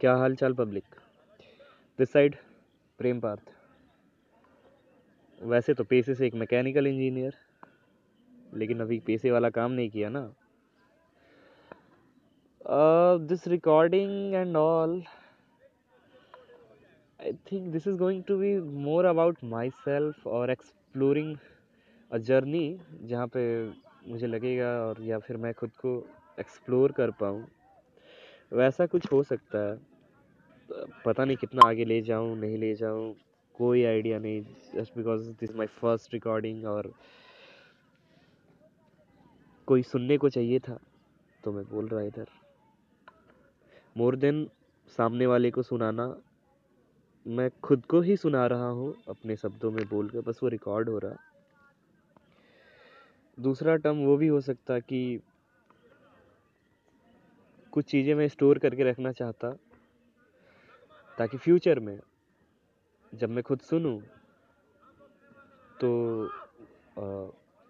क्या हाल चाल public? This side Prem Parth वैसे तो पेशे से एक मैकेनिकल इंजीनियर लेकिन अभी पेशे वाला काम नहीं किया ना। This recording and all I think this is going to be more about my self और एक्सप्लोरिंग अ जर्नी जहाँ पे मुझे लगेगा और या फिर मैं खुद को एक्सप्लोर कर पाऊँ। वैसा कुछ हो सकता है। पता नहीं कितना आगे ले जाऊँ, नहीं ले जाऊँ, कोई आइडिया नहीं just because this my first recording और कोई सुनने को चाहिए था तो मैं बोल रहा इधर। मोर देन सामने वाले को सुनाना, मैं खुद को ही सुना रहा हूँ, अपने शब्दों में बोल कर बस वो रिकॉर्ड हो रहा। दूसरा टर्म वो भी हो सकता कि कुछ चीज़ें मैं स्टोर करके रखना चाहता, ताकि फ्यूचर में जब मैं खुद सुनूं तो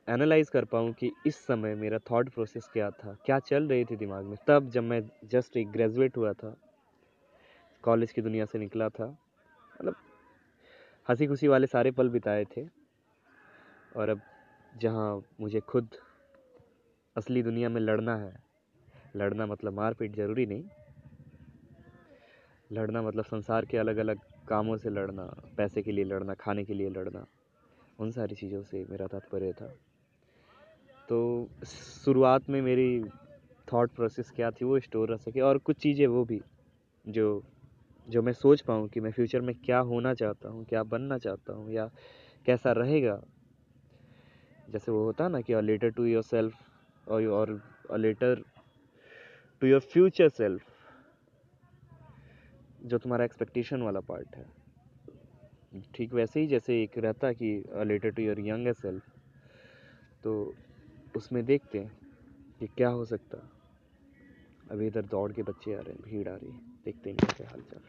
एनालाइज कर पाऊँ कि इस समय मेरा थॉट प्रोसेस क्या था, क्या चल रही थी दिमाग में। तब जब मैं जस्ट एक ग्रेजुएट हुआ था कॉलेज की दुनिया से निकला था मतलब हँसी खुशी वाले सारे पल बिताए थे, और अब जहाँ मुझे खुद असली दुनिया में लड़ना है लड़ना मतलब मारपीट ज़रूरी नहीं। लड़ना मतलब संसार के अलग अलग कामों से लड़ना, पैसे के लिए लड़ना, खाने के लिए लड़ना, उन सारी चीज़ों से मेरा तात्पर्य था। तो शुरुआत में मेरी थॉट प्रोसेस क्या थी, वो स्टोर रह सके और कुछ चीज़ें वो भी, जो जो मैं सोच पाऊँ कि मैं फ्यूचर में क्या होना चाहता हूँ, क्या बनना चाहता हूँ या कैसा रहेगा। जैसे वो होता ना कि लेटर टू योर सेल्फ और a letter to your future self जो तुम्हारा एक्सपेक्टेशन वाला पार्ट है। ठीक वैसे ही जैसे एक रहता कि related to your young self तो उसमें देखते हैं कि क्या हो सकता। अभी इधर दौड़ के बच्चे आ रहे हैं, भीड़ आ रही है। देखते हैं क्या हाल चाल